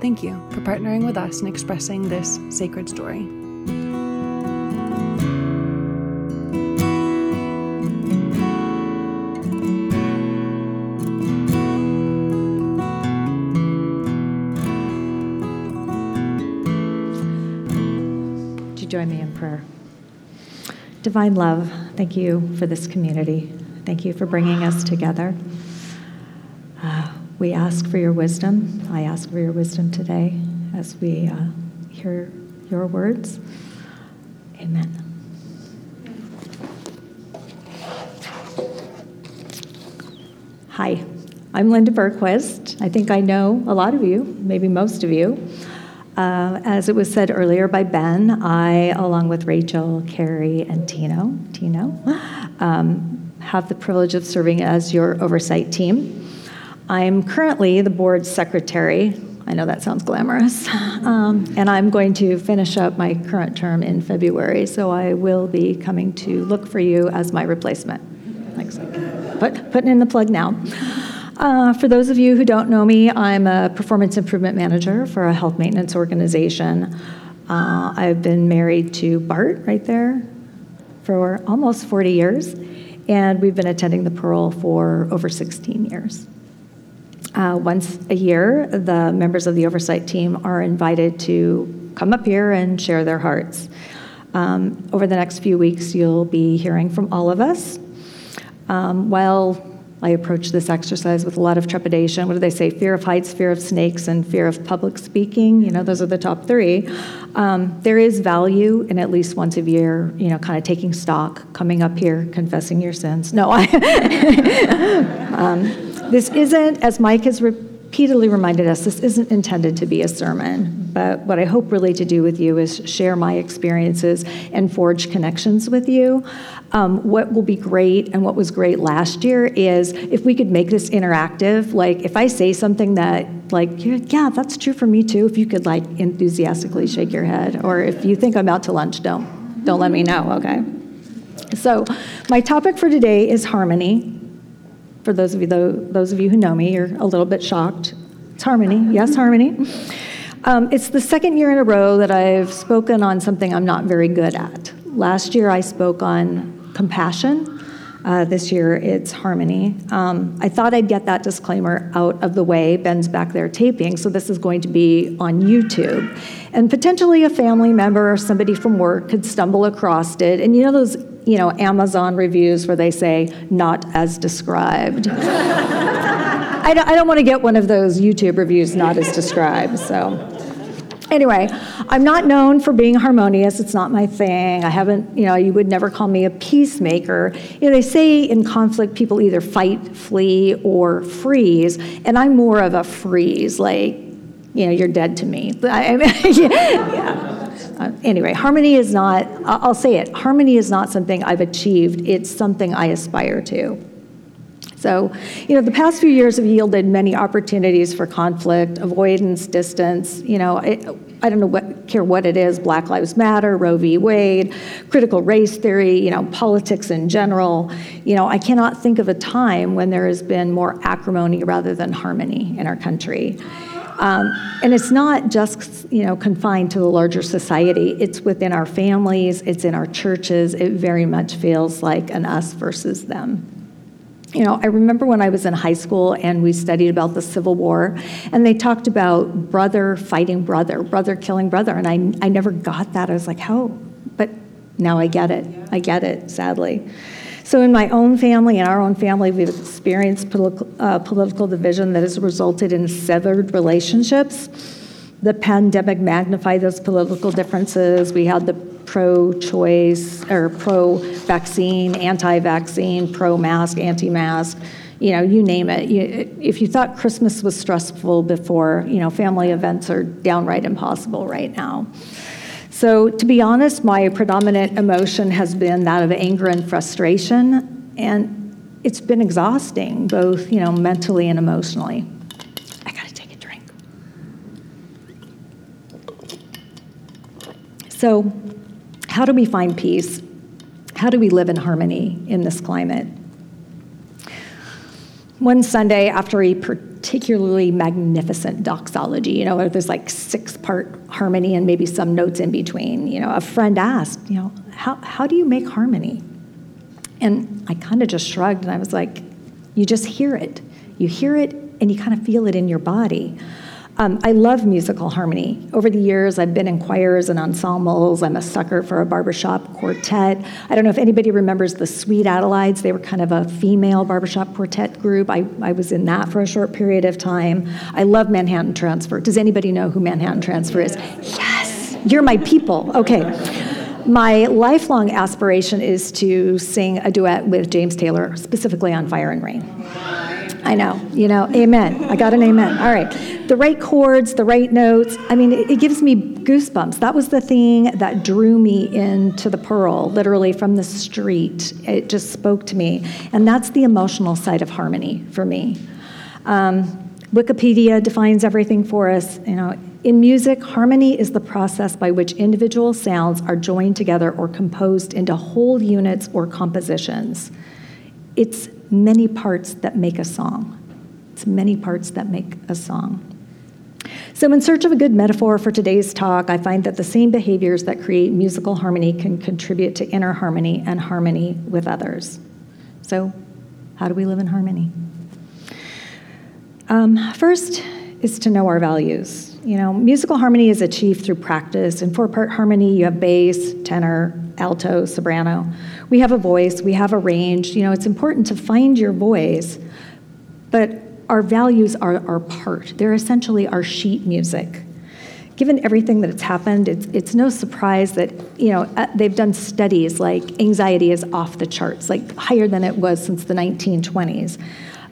Thank you for partnering with us in expressing this sacred story. Would you join me in prayer? Divine love, thank you for this community. Thank you for bringing us together. We ask for your wisdom. I ask for your wisdom today as we uh, hear your words. Amen. Hi, I'm Linda Bergquist. I think I know a lot of you, maybe most of you. Uh, as it was said earlier by Ben, I, along with Rachel, Carrie, and Tino, Tino, um, have the privilege of serving as your oversight team. I'm currently the board secretary. I know that sounds glamorous. Um, and I'm going to finish up my current term in February, so I will be coming to look for you as my replacement. Thanks. Put, putting in the plug now. Uh, for those of you who don't know me, I'm a performance improvement manager for a health maintenance organization. Uh, I've been married to Bart right there for almost 40 years, and we've been attending the Pearl for over 16 years. Uh, once a year, the members of the oversight team are invited to come up here and share their hearts. Um, over the next few weeks, you'll be hearing from all of us. Um, while I approach this exercise with a lot of trepidation. What do they say? Fear of heights, fear of snakes, and fear of public speaking. You know, those are the top three. Um, there is value in at least once a year, you know, kind of taking stock, coming up here, confessing your sins. No, I. this isn't, as Mike has repeatedly reminded us, this isn't intended to be a sermon. But what I hope really to do with you is share my experiences and forge connections with you. Um, what will be great and what was great last year is if we could make this interactive. Like if I say something that, like, yeah, that's true for me too. If you could like enthusiastically shake your head, or if you think I'm out to lunch, don't don't let me know. Okay. So my topic for today is harmony. For those of you those of you who know me, you're a little bit shocked. It's harmony. Yes, harmony. Um, it's the second year in a row that I've spoken on something I'm not very good at. Last year I spoke on compassion. Uh, this year it's harmony. Um, I thought I'd get that disclaimer out of the way. Ben's back there taping, so this is going to be on YouTube. And potentially a family member or somebody from work could stumble across it. And you know those you know, Amazon reviews where they say, not as described. I don't, I don't want to get one of those YouTube reviews, not as described. So, anyway, I'm not known for being harmonious. It's not my thing. I haven't, you know, you would never call me a peacemaker. You know, they say in conflict, people either fight, flee, or freeze. And I'm more of a freeze, like, you know, you're dead to me. I, yeah. Uh, anyway, harmony is not, I'll say it, harmony is not something I've achieved, it's something I aspire to. So, you know, the past few years have yielded many opportunities for conflict, avoidance, distance. You know, I don't know what, care what it is Black Lives Matter, Roe v. Wade, critical race theory, you know, politics in general. You know, I cannot think of a time when there has been more acrimony rather than harmony in our country. Um, and it's not just you know confined to the larger society. It's within our families. It's in our churches. It very much feels like an us versus them. You know, I remember when I was in high school and we studied about the Civil War, and they talked about brother fighting brother, brother killing brother, and I, I never got that. I was like, how? But now I get it. I get it, sadly. So, in my own family, in our own family, we've experienced political, uh, political division that has resulted in severed relationships. The pandemic magnified those political differences. We had the pro choice or pro vaccine, anti vaccine, pro mask, anti mask, you know, you name it. You, if you thought Christmas was stressful before, you know, family events are downright impossible right now. So, to be honest, my predominant emotion has been that of anger and frustration, and it's been exhausting, both, you know, mentally and emotionally. I gotta take a drink. So, how do we find peace? How do we live in harmony in this climate? One Sunday, after a particularly magnificent doxology, you know, where there's like six part harmony and maybe some notes in between, you know, a friend asked, you know, how, how do you make harmony? And I kind of just shrugged and I was like, you just hear it. You hear it and you kind of feel it in your body. Um, I love musical harmony. Over the years, I've been in choirs and ensembles. I'm a sucker for a barbershop quartet. I don't know if anybody remembers the Sweet Adelines. They were kind of a female barbershop quartet group. I, I was in that for a short period of time. I love Manhattan Transfer. Does anybody know who Manhattan Transfer is? Yes, you're my people. Okay. My lifelong aspiration is to sing a duet with James Taylor, specifically on Fire and Rain. I know, you know, amen. I got an amen. All right. The right chords, the right notes. I mean, it, it, gives me goosebumps. That was the thing that drew me into the Pearl, literally from the street. It just spoke to me. And that's the emotional side of harmony for me. Um, Wikipedia defines everything for us. You know, in music, harmony is the process by which individual sounds are joined together or composed into whole units or compositions. It's many parts that make a song. It's many parts that make a song. So, in search of a good metaphor for today's talk, I find that the same behaviors that create musical harmony can contribute to inner harmony and harmony with others. So, how do we live in harmony? Um, first is to know our values. You know, musical harmony is achieved through practice. In four part harmony, you have bass, tenor, alto, soprano. We have a voice, we have a range. You know, it's important to find your voice, but our values are our part. They're essentially our sheet music. Given everything that has happened, it's, it's no surprise that, you know, uh, they've done studies like anxiety is off the charts, like higher than it was since the 1920s.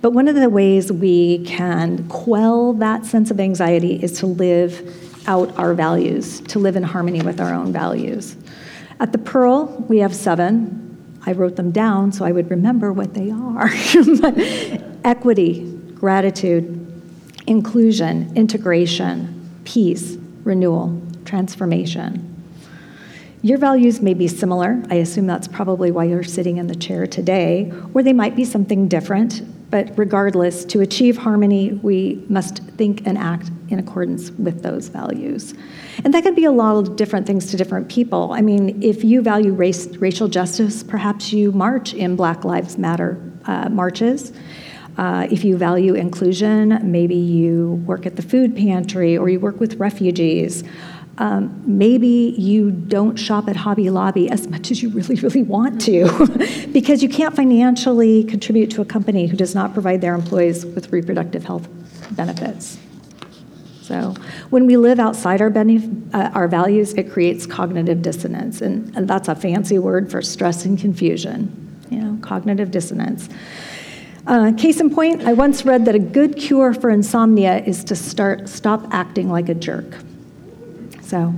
But one of the ways we can quell that sense of anxiety is to live out our values, to live in harmony with our own values. At the Pearl, we have seven. I wrote them down so I would remember what they are equity, gratitude, inclusion, integration, peace, renewal, transformation. Your values may be similar. I assume that's probably why you're sitting in the chair today, or they might be something different. But regardless, to achieve harmony, we must think and act in accordance with those values. And that can be a lot of different things to different people. I mean, if you value race, racial justice, perhaps you march in Black Lives Matter uh, marches. Uh, if you value inclusion, maybe you work at the food pantry or you work with refugees. Um, maybe you don't shop at Hobby Lobby as much as you really, really want to because you can't financially contribute to a company who does not provide their employees with reproductive health benefits. So, when we live outside our, benef- uh, our values, it creates cognitive dissonance, and, and that's a fancy word for stress and confusion. You know, cognitive dissonance. Uh, case in point, I once read that a good cure for insomnia is to start stop acting like a jerk. So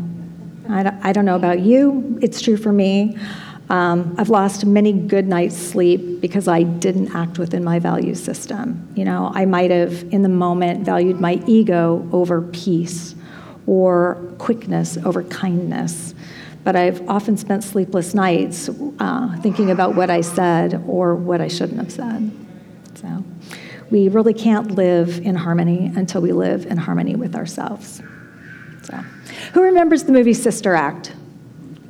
I don't, I don't know about you, it's true for me. Um, I've lost many good nights' sleep because I didn't act within my value system. You know, I might have, in the moment, valued my ego over peace or quickness over kindness. But I've often spent sleepless nights uh, thinking about what I said or what I shouldn't have said. So we really can't live in harmony until we live in harmony with ourselves. Who remembers the movie Sister Act?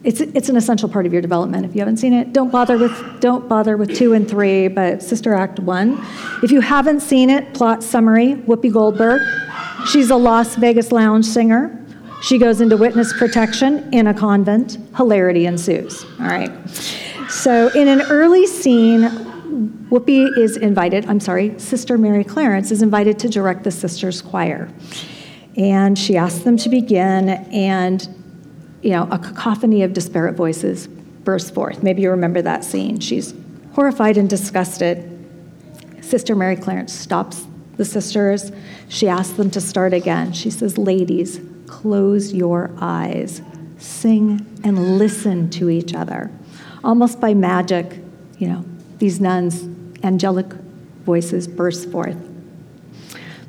It's, it's an essential part of your development. If you haven't seen it, don't bother with don't bother with two and three, but Sister Act one. If you haven't seen it, plot summary: Whoopi Goldberg. She's a Las Vegas lounge singer. She goes into witness protection in a convent. Hilarity ensues. All right. So in an early scene, Whoopi is invited. I'm sorry, Sister Mary Clarence is invited to direct the sisters' choir. And she asked them to begin, and you know, a cacophony of disparate voices bursts forth. Maybe you remember that scene. She's horrified and disgusted. Sister Mary Clarence stops the sisters. She asks them to start again. She says, Ladies, close your eyes, sing and listen to each other. Almost by magic, you know, these nuns, angelic voices burst forth.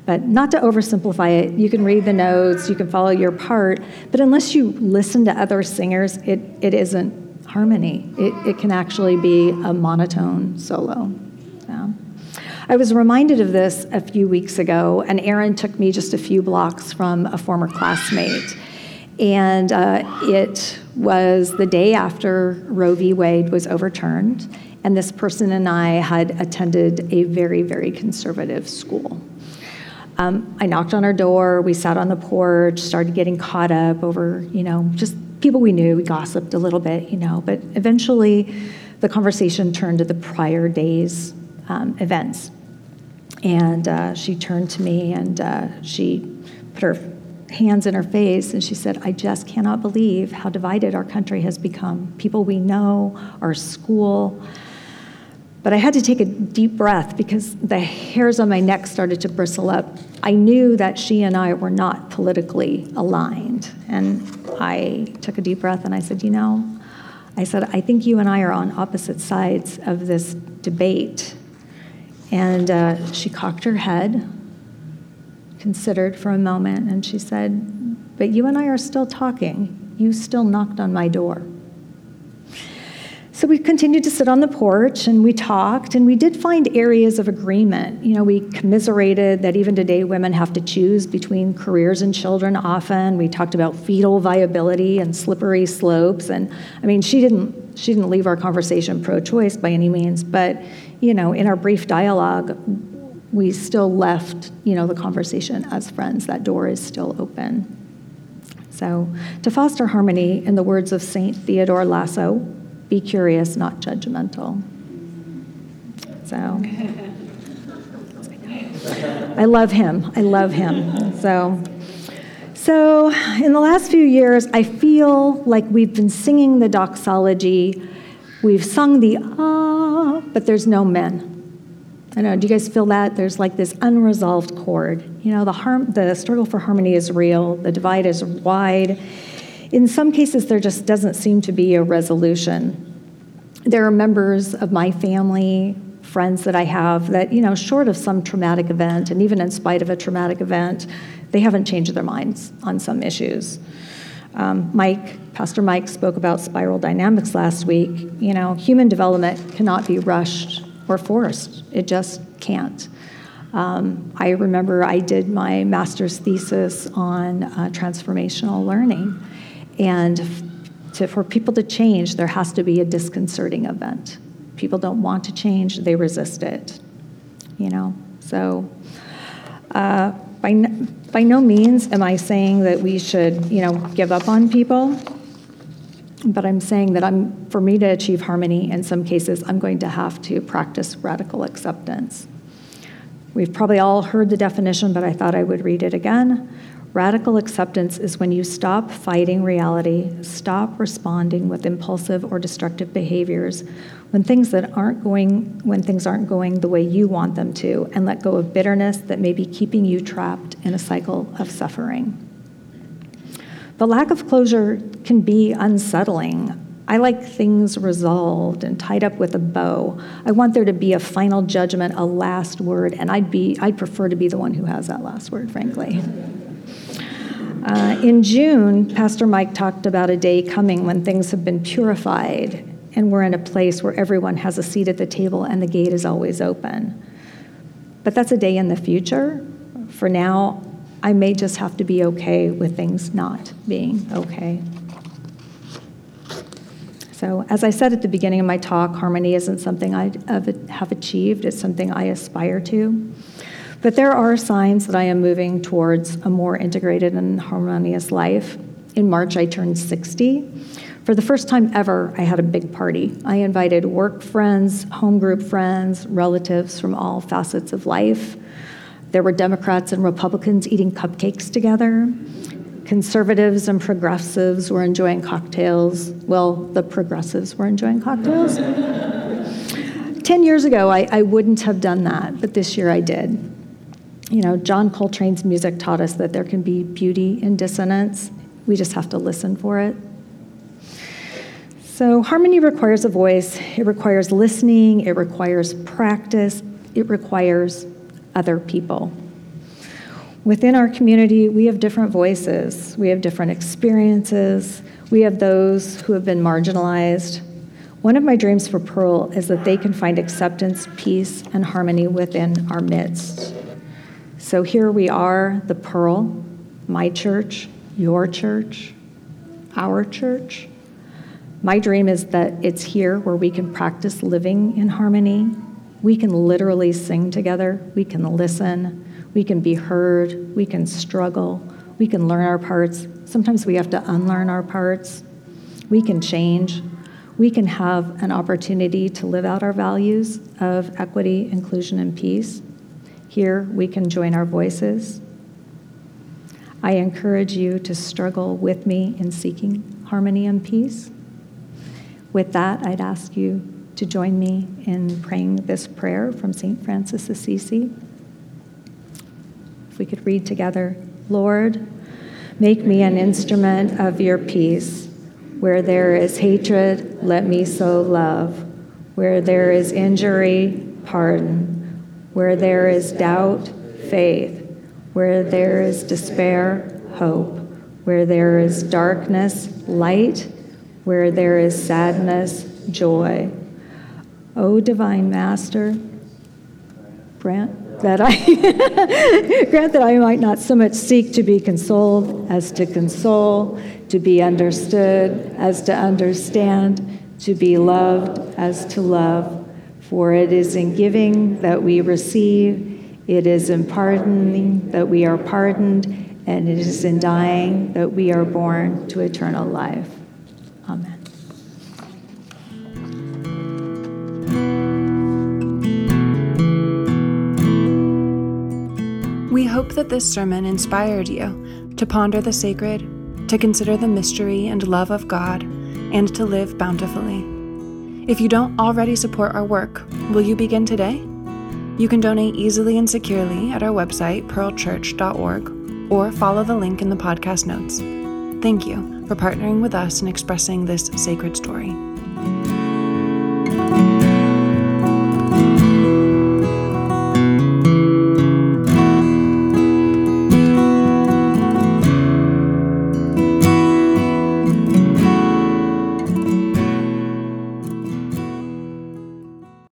But not to oversimplify it, you can read the notes, you can follow your part, but unless you listen to other singers, it, it isn't harmony. It, it can actually be a monotone solo. Yeah. I was reminded of this a few weeks ago, and Aaron took me just a few blocks from a former classmate. And uh, it was the day after Roe v. Wade was overturned, and this person and I had attended a very, very conservative school. Um, I knocked on her door, we sat on the porch, started getting caught up over, you know, just people we knew, we gossiped a little bit, you know, but eventually the conversation turned to the prior day's um, events. And uh, she turned to me and uh, she put her hands in her face and she said, I just cannot believe how divided our country has become. People we know, our school. But I had to take a deep breath because the hairs on my neck started to bristle up. I knew that she and I were not politically aligned. And I took a deep breath and I said, You know, I said, I think you and I are on opposite sides of this debate. And uh, she cocked her head, considered for a moment, and she said, But you and I are still talking. You still knocked on my door. So we continued to sit on the porch and we talked and we did find areas of agreement. You know, we commiserated that even today women have to choose between careers and children often. We talked about fetal viability and slippery slopes and I mean she didn't she didn't leave our conversation pro-choice by any means, but you know, in our brief dialogue we still left, you know, the conversation as friends. That door is still open. So, to foster harmony, in the words of St. Theodore Lasso, be curious, not judgmental. So I love him. I love him. So so in the last few years, I feel like we've been singing the doxology. We've sung the ah, but there's no men. I know. Do you guys feel that? There's like this unresolved chord. You know, the harm, the struggle for harmony is real. The divide is wide in some cases, there just doesn't seem to be a resolution. There are members of my family, friends that I have that, you know, short of some traumatic event, and even in spite of a traumatic event, they haven't changed their minds on some issues. Um, Mike, Pastor Mike spoke about spiral dynamics last week. You know, human development cannot be rushed or forced, it just can't. Um, I remember I did my master's thesis on uh, transformational learning. And to, for people to change, there has to be a disconcerting event. People don't want to change, they resist it. You know? So, uh, by, by no means am I saying that we should, you know, give up on people. But I'm saying that I'm, for me to achieve harmony, in some cases, I'm going to have to practice radical acceptance. We've probably all heard the definition, but I thought I would read it again. Radical acceptance is when you stop fighting reality, stop responding with impulsive or destructive behaviors when things that aren't going when things aren't going the way you want them to and let go of bitterness that may be keeping you trapped in a cycle of suffering. The lack of closure can be unsettling. I like things resolved and tied up with a bow. I want there to be a final judgment, a last word, and I'd be I'd prefer to be the one who has that last word, frankly. Uh, in June, Pastor Mike talked about a day coming when things have been purified and we're in a place where everyone has a seat at the table and the gate is always open. But that's a day in the future. For now, I may just have to be okay with things not being okay. So, as I said at the beginning of my talk, harmony isn't something I have achieved, it's something I aspire to. But there are signs that I am moving towards a more integrated and harmonious life. In March, I turned 60. For the first time ever, I had a big party. I invited work friends, home group friends, relatives from all facets of life. There were Democrats and Republicans eating cupcakes together, conservatives and progressives were enjoying cocktails. Well, the progressives were enjoying cocktails. 10 years ago, I, I wouldn't have done that, but this year I did. You know, John Coltrane's music taught us that there can be beauty in dissonance. We just have to listen for it. So, harmony requires a voice, it requires listening, it requires practice, it requires other people. Within our community, we have different voices, we have different experiences, we have those who have been marginalized. One of my dreams for Pearl is that they can find acceptance, peace, and harmony within our midst. So here we are, the Pearl, my church, your church, our church. My dream is that it's here where we can practice living in harmony. We can literally sing together, we can listen, we can be heard, we can struggle, we can learn our parts. Sometimes we have to unlearn our parts. We can change. We can have an opportunity to live out our values of equity, inclusion, and peace. Here, we can join our voices. I encourage you to struggle with me in seeking harmony and peace. With that, I'd ask you to join me in praying this prayer from St. Francis Assisi. If we could read together Lord, make me an instrument of your peace. Where there is hatred, let me sow love. Where there is injury, pardon. Where there is doubt, faith. Where there is despair, hope. Where there is darkness, light. Where there is sadness, joy. O divine Master, grant that I grant that I might not so much seek to be consoled as to console, to be understood as to understand, to be loved as to love. For it is in giving that we receive, it is in pardoning that we are pardoned, and it is in dying that we are born to eternal life. Amen. We hope that this sermon inspired you to ponder the sacred, to consider the mystery and love of God, and to live bountifully. If you don't already support our work, will you begin today? You can donate easily and securely at our website, pearlchurch.org, or follow the link in the podcast notes. Thank you for partnering with us in expressing this sacred story.